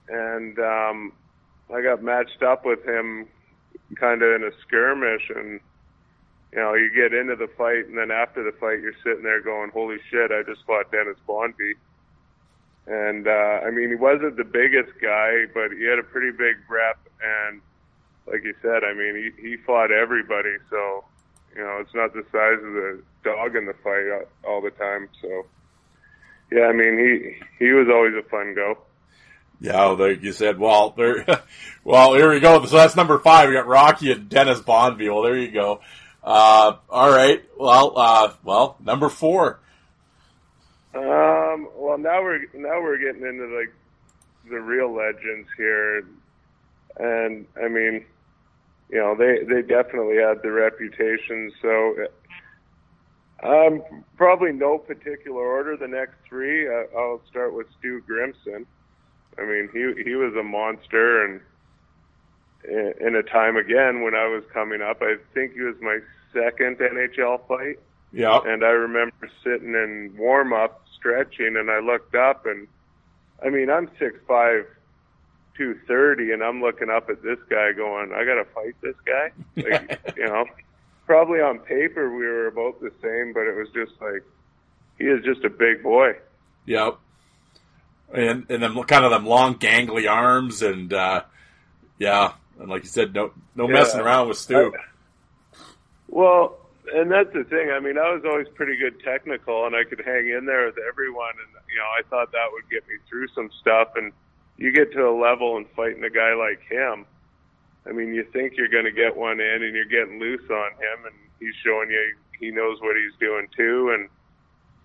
and um, I got matched up with him kind of in a skirmish, and you know, you get into the fight, and then after the fight, you're sitting there going, "Holy shit! I just fought Dennis Bonvie." And uh, I mean, he wasn't the biggest guy, but he had a pretty big rep, and like you said, I mean, he he fought everybody, so you know, it's not the size of the dog in the fight all the time. So, yeah, I mean, he he was always a fun go. Yeah, like you said, well, there, well, here we go. So that's number five. We got Rocky and Dennis Bonvie. Well, there you go. Uh, all right. Well, uh, well, number four, Um, well, now we're now we're getting into like the real legends here, and I mean, you know, they they definitely had the reputation. So, um, probably no particular order. The next three, uh, I'll start with Stu Grimson. I mean, he he was a monster, and in a time again when I was coming up, I think he was my second NHL fight. Yeah. And I remember sitting in warm up stretching and I looked up and I mean I'm six five two thirty and I'm looking up at this guy going, I gotta fight this guy. Like you know. Probably on paper we were about the same, but it was just like he is just a big boy. Yep. And and then kind of them long gangly arms and uh yeah, and like you said, no no Yeah. messing around with Stu. Well, and that's the thing. I mean, I was always pretty good technical, and I could hang in there with everyone. And you know, I thought that would get me through some stuff. And you get to a level and fighting a guy like him. I mean, you think you're going to get one in, and you're getting loose on him, and he's showing you he knows what he's doing too. And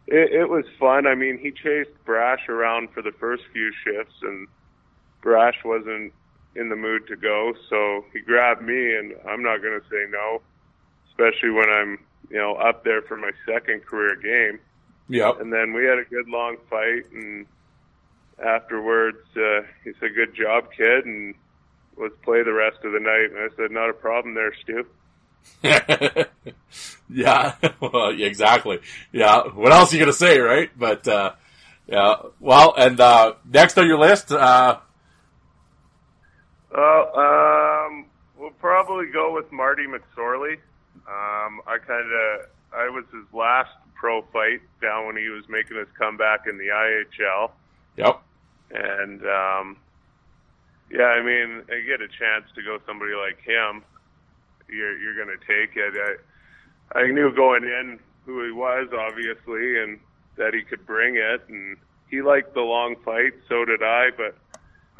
it, it was fun. I mean, he chased Brash around for the first few shifts, and Brash wasn't in the mood to go, so he grabbed me, and I'm not going to say no especially when I'm, you know, up there for my second career game. Yep. And then we had a good long fight, and afterwards, uh, he said, "Good job, kid," and let's play the rest of the night. And I said, "Not a problem there, Stu." yeah, well, exactly. Yeah, what else are you gonna say, right? But uh, yeah, well, and uh, next on your list, uh, Oh, um, we'll probably go with Marty McSorley. Um, I kind of, I was his last pro fight down when he was making his comeback in the IHL. yep, And um, yeah, I mean, I get a chance to go somebody like him. You're you're going to take it. I I knew going in who he was, obviously, and that he could bring it. And he liked the long fight. So did I. But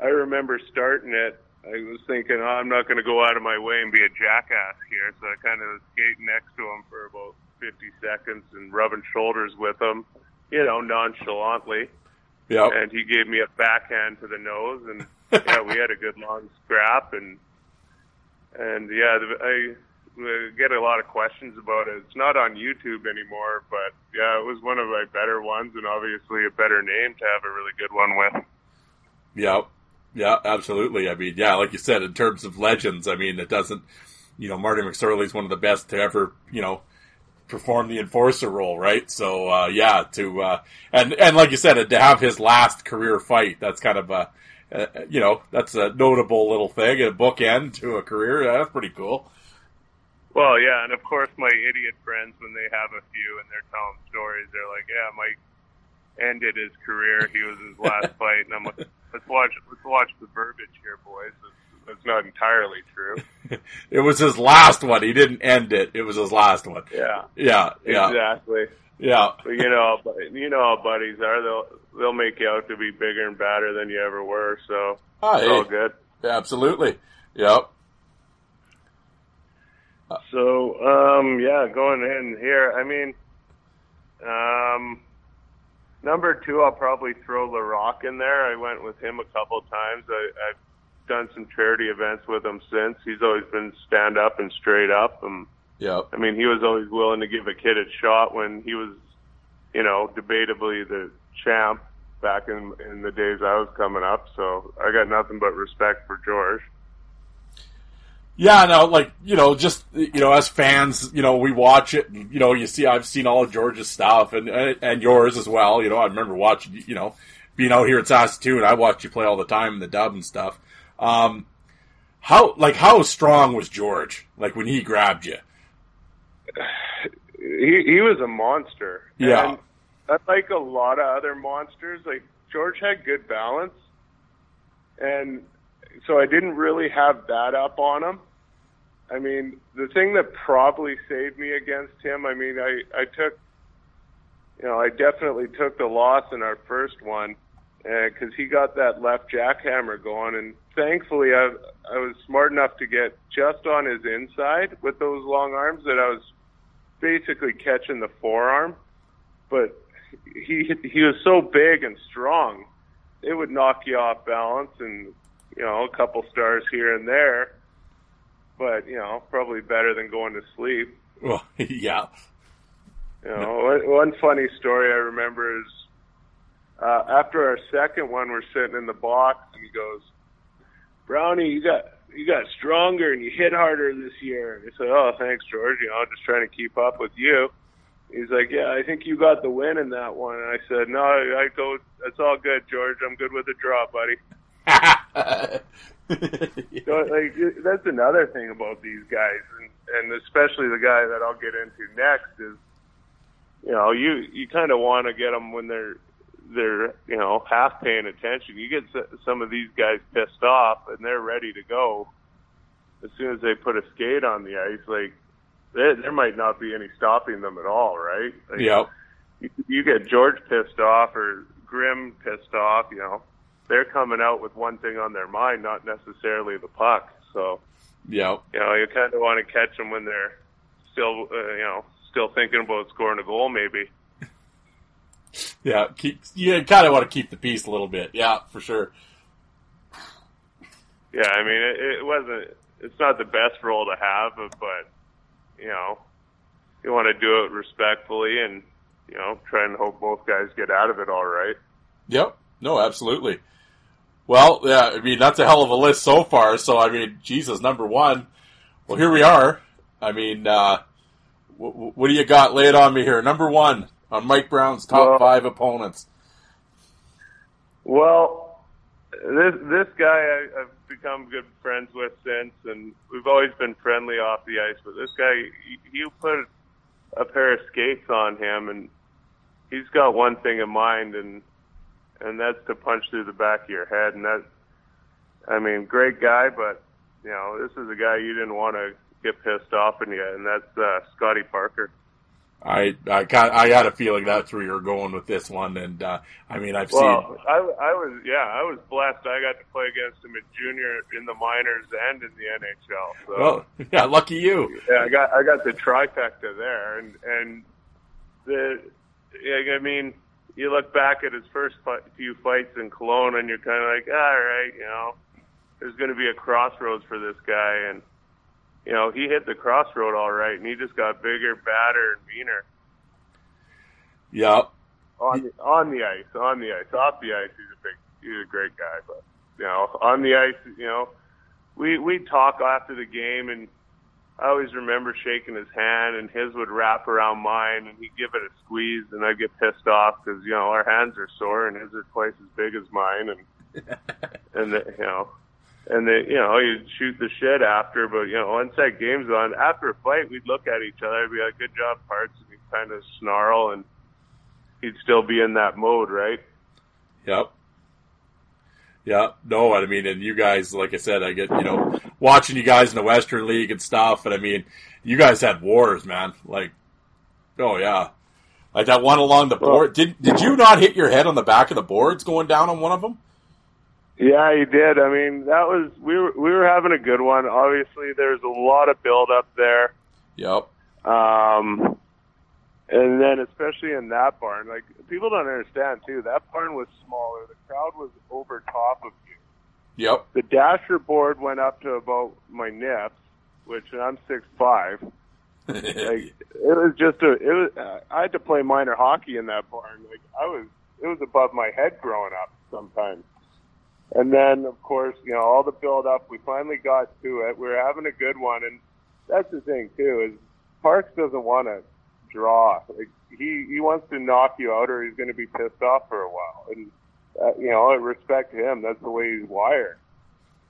I remember starting it. I was thinking, oh, I'm not going to go out of my way and be a jackass here. So I kind of was skating next to him for about 50 seconds and rubbing shoulders with him, you know, nonchalantly yep, and he gave me a backhand to the nose, and yeah, we had a good long scrap, and and yeah, the, I get a lot of questions about it. It's not on YouTube anymore, but yeah, it was one of my better ones, and obviously a better name to have a really good one with. Yeah, yeah, absolutely. I mean, yeah, like you said, in terms of legends, I mean, it doesn't, you know, Marty McSorley is one of the best to ever, you know, perform the enforcer role, right? So, uh, yeah, to uh, and and like you said, to have his last career fight, that's kind of a, uh, you know, that's a notable little thing, a bookend to a career. That's pretty cool. Well, yeah, and of course my idiot friends, when they have a few and they're telling stories, they're like, "Yeah, Mike ended his career. He was his last fight," and I'm like, "Let's watch, let's watch the verbiage here, boys. That's not entirely true." It was his last one. He didn't end it. It was his last one. Yeah, Yeah, yeah, exactly. yeah. But you know, how you know how buddies are. They'll they'll make you out to be bigger and badder than you ever were. So Oh, it's all good. absolutely. Yep. So um, yeah, going in here. I mean, um, number two, I'll probably throw Laraque in there. I went with him a couple times. I, I've done some charity events with him since. He's always been stand up and straight up. And Yep. I mean, he was always willing to give a kid a shot when he was, you know, debatably the champ back in in the days I was coming up. So I got nothing but respect for George. Yeah, no, like you know, just you know, as fans, you know, we watch it. and, You know, you see, I've seen all of George's stuff and and yours as well. You know, I remember watching, you know, being out here at Saskatoon. I watched you play all the time in the dub and stuff. Um, how like how strong was George? Like when he grabbed you? He he was a monster. Yeah. And like a lot of other monsters, like George had good balance, and so I didn't really have that up on him. I mean, the thing that probably saved me against him, I mean, I I took, you know, I definitely took the loss in our first one Uh, because he got that left jackhammer going, and thankfully I I was smart enough to get just on his inside with those long arms that I was basically catching the forearm. But he he was so big and strong, it would knock you off balance, and you know a couple stars here and there. But you know, probably better than going to sleep. Well, yeah. You know, one, one funny story I remember is uh, after our second one, we're sitting in the box, and he goes, "Brownie, you got you got stronger and you hit harder this year." I said, "Oh, thanks, George. You know, I'm just trying to keep up with you." He's like, "Yeah, I think you got the win in that one." And I said, "No, I go. It's all good, George. I'm good with a draw, buddy." So, like that's another thing about these guys, and, and especially the guy that I'll get into next is, you know, you you kind of want to get them when they're they're you know half paying attention. You get some of these guys pissed off, and they're ready to go as soon as they put a skate on the ice. Like there, there might not be any stopping them at all, right? Like, yep. you, you get George pissed off or Grim pissed off, you know, they're coming out with one thing on their mind, not necessarily the puck. So, Yep. you know, you kind of want to catch them when they're still, uh, you know, still thinking about scoring a goal, maybe. Yeah. Keep. You kind of want to keep the peace a little bit. Yeah, for sure. Yeah, I mean, it, it wasn't. It's not the best role to have, but, but you know, you want to do it respectfully and you know try and hope both guys get out of it all right. Yep. No, absolutely. Well, yeah, I mean, that's a hell of a list so far. So, I mean, Jesus, number one. Well, here we are. I mean, uh, what, what do you got? Lay it on me here. Number one on Mike Brown's top Well- five opponents. Well, this this guy I, I've become good friends with since, and we've always been friendly off the ice. But this guy, you- put a pair of skates on him, and he's got one thing in mind, and and that's to punch through the back of your head. And that, I mean, great guy, but you know, this is a guy you didn't want to get pissed off in you, and that's uh, Scotty Parker. I I got I got a feeling that's where you're going with this one, and uh, I mean I've seen Well, I, I was yeah, I was blessed. I got to play against him at junior in the minors and in the NHL. So seen. Well, yeah, lucky you. yeah, I got I got the trifecta there, and and the yeah, I mean, you look back at his first few fights in Kelowna, and you're kind of like, all right, you know, there's going to be a crossroads for this guy, and you know, he hit the crossroad all right, and he just got bigger, badder, and meaner Yeah, on the, on the ice, on the ice, off the ice, he's a big, he's a great guy. But you know, on the ice, you know, we we talk after the game, and I always remember shaking his hand, and his would wrap around mine, and he'd give it a squeeze, and I'd get pissed off because you know our hands are sore, and his are twice as big as mine, and and the, you know. And they, you know, you'd shoot the shit after, but you know, once that game's on, after a fight, we'd look at each other, be like, "Good job, parts," and he'd kind of snarl, and he'd still be in that mode, right? Yep. Yeah, no, I mean, and you guys, like I said, I get, you know, watching you guys in the Western League and stuff, and I mean, you guys had wars, man. Like, oh yeah. Like that one along the board. Did did you not hit your head on the back of the boards going down on one of them? Yeah, he did. I mean, that was we were we were having a good one. Obviously, there's a lot of build up there, Yep. um, and then especially in that barn, like people don't understand too. That barn was smaller. The crowd was over top of you. Yep. The dasher board went up to about my nips, which I'm six five. Like it was just a. It was. Uh, I had to play minor hockey in that barn. Like I was. It was above my head growing up sometimes. And then, of course, you know, all the build up, we finally got to it. We were having a good one. And that's the thing, too, is Parks doesn't want to draw. Like, he, he wants to knock you out or he's going to be pissed off for a while. And, uh, you know, I respect him. That's the way he's wired.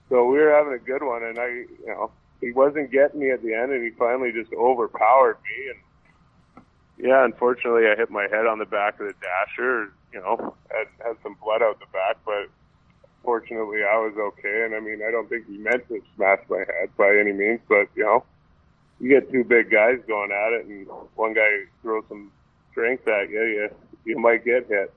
So we were having a good one. And I, you know, he wasn't getting me at the end and he finally just overpowered me. And, yeah, unfortunately, I hit my head on the back of the dasher. You know, had, had some blood out the back, but fortunately I was okay. And I mean, I don't think he meant to smash my head by any means, but you know, you get two big guys going at it, and one guy throws some strength at you, you you might get hit.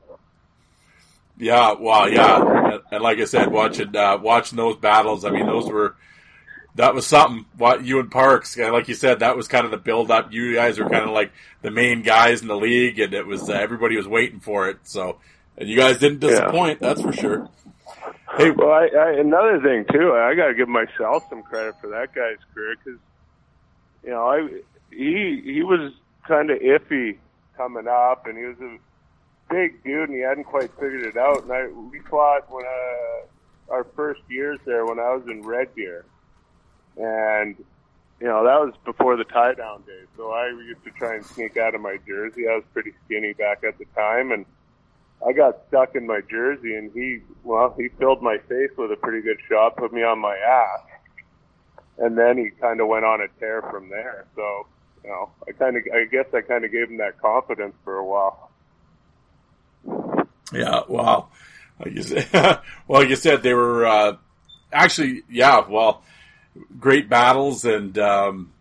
Yeah, well, yeah, and, and like I said, watching uh, watching those battles, I mean, those were that was something. What you and Parks, like you said, that was kind of the build up. You guys were kind of like the main guys in the league, and it was uh, everybody was waiting for it. So, and you guys didn't disappoint. Yeah. That's for sure. Hey, well, I, I, another thing too, I got to give myself some credit for that guy's career because, you know, I he he was kind of iffy coming up, and he was a big dude, and he hadn't quite figured it out. And I we fought when uh, our first years there when I was in Red Deer and you know that was before the tie down days. So I used to try and sneak out of my jersey. I was pretty skinny back at the time, and I got stuck in my jersey, and he well he filled my face with a pretty good shot, put me on my ass, and then he kind of went on a tear from there. So you know I kind of I guess I kind of gave him that confidence for a while. Yeah, well, like you said, well, like you said, they were uh, actually, yeah, well, great battles and um,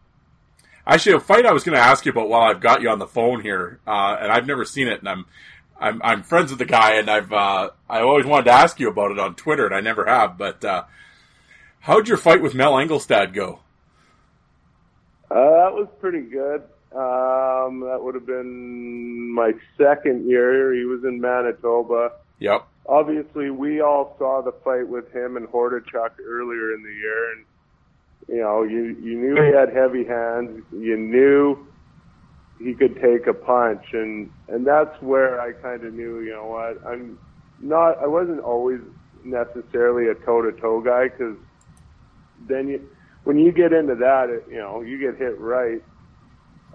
actually a fight I was going to ask you about while I've got you on the phone here, uh, and I've never seen it, and I'm I'm, I'm friends with the guy, and I've uh, I always wanted to ask you about it on Twitter, and I never have. But uh, how'd your fight with Mel Angelstad go? Uh, that was pretty good. Um, that would have been my second year. He was in Manitoba. Yep. Obviously, we all saw the fight with him and Hordichuk earlier in the year, and you know, you you knew he had heavy hands. You knew he could take a punch, and and that's where I kind of knew. You know what? I'm not. I wasn't always necessarily a toe to toe guy because then you, when you get into that, it, you know, you get hit right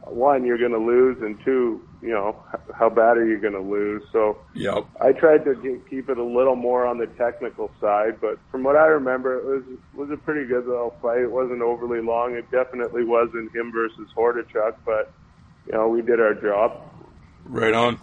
one, you're going to lose, and two, you know, how bad are you going to lose? So yep. I tried to keep it a little more on the technical side, but from what I remember, it was was a pretty good little fight. It wasn't overly long. It definitely wasn't him versus Hordichuk, but you know, we did our job. Right on.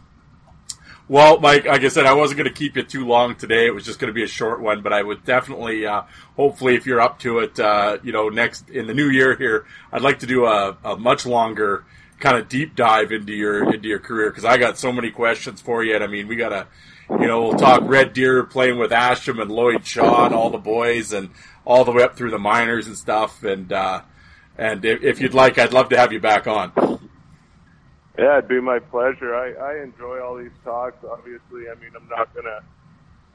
Well, Mike, like I said, I wasn't going to keep you too long today. It was just going to be a short one, but I would definitely, uh, hopefully, if you're up to it, uh, you know, next in the new year here, I'd like to do a, a much longer kind of deep dive into your into your career because I got so many questions for you. And I mean, we got to, you know, we'll talk Red Deer playing with Asham and Lloyd Shaw and all the boys and all the way up through the minors and stuff. And uh, and if, if you'd like, I'd love to have you back on. Yeah, it'd be my pleasure. I, I enjoy all these talks. Obviously, I mean, I'm not gonna,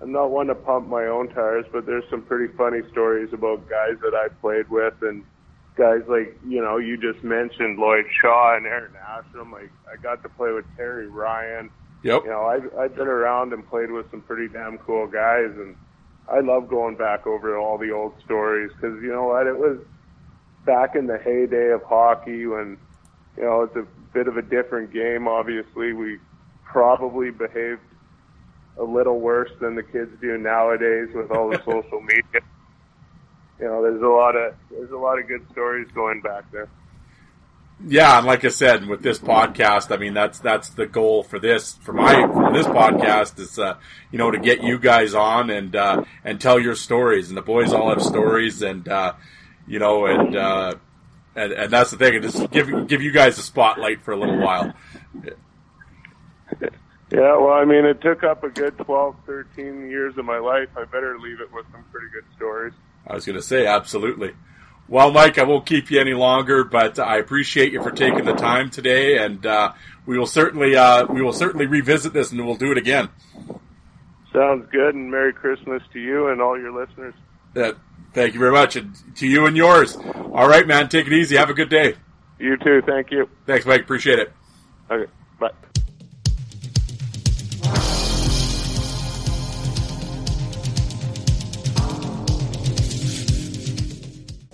I'm not one to pump my own tires, but there's some pretty funny stories about guys that I played with and guys like you know you just mentioned Lloyd Shaw and Aaron Asham. I I got to play with Terry Ryan. Yep. You know, I've I've been around and played with some pretty damn cool guys, and I love going back over all the old stories because you know what, it was back in the heyday of hockey when you know it's a bit of a different game. Obviously, we probably behaved a little worse than the kids do nowadays with all the social media. You know, there's a lot of there's a lot of good stories going back there. Yeah, and like I said, with this podcast, I mean that's that's the goal for this for my for this podcast is uh, you know to get you guys on and uh, and tell your stories, and the boys all have stories, and uh, you know and uh, and, and that's the thing. And just give give you guys a spotlight for a little while. Yeah, well, I mean, it took up a good 12, 13 years of my life. I better leave it with some pretty good stories. I was going to say, absolutely. Well, Mike, I won't keep you any longer, but I appreciate you for taking the time today, and uh, we will certainly uh, we will certainly revisit this, and we'll do it again. Sounds good, and Merry Christmas to you and all your listeners. Uh, Thank you very much. And to you and yours. All right, man. Take it easy. Have a good day. You too. Thank you. Thanks, Mike. Appreciate it. Okay. Bye.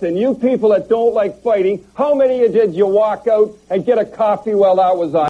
And you people that don't like fighting, how many of you did you walk out and get a coffee while that was on?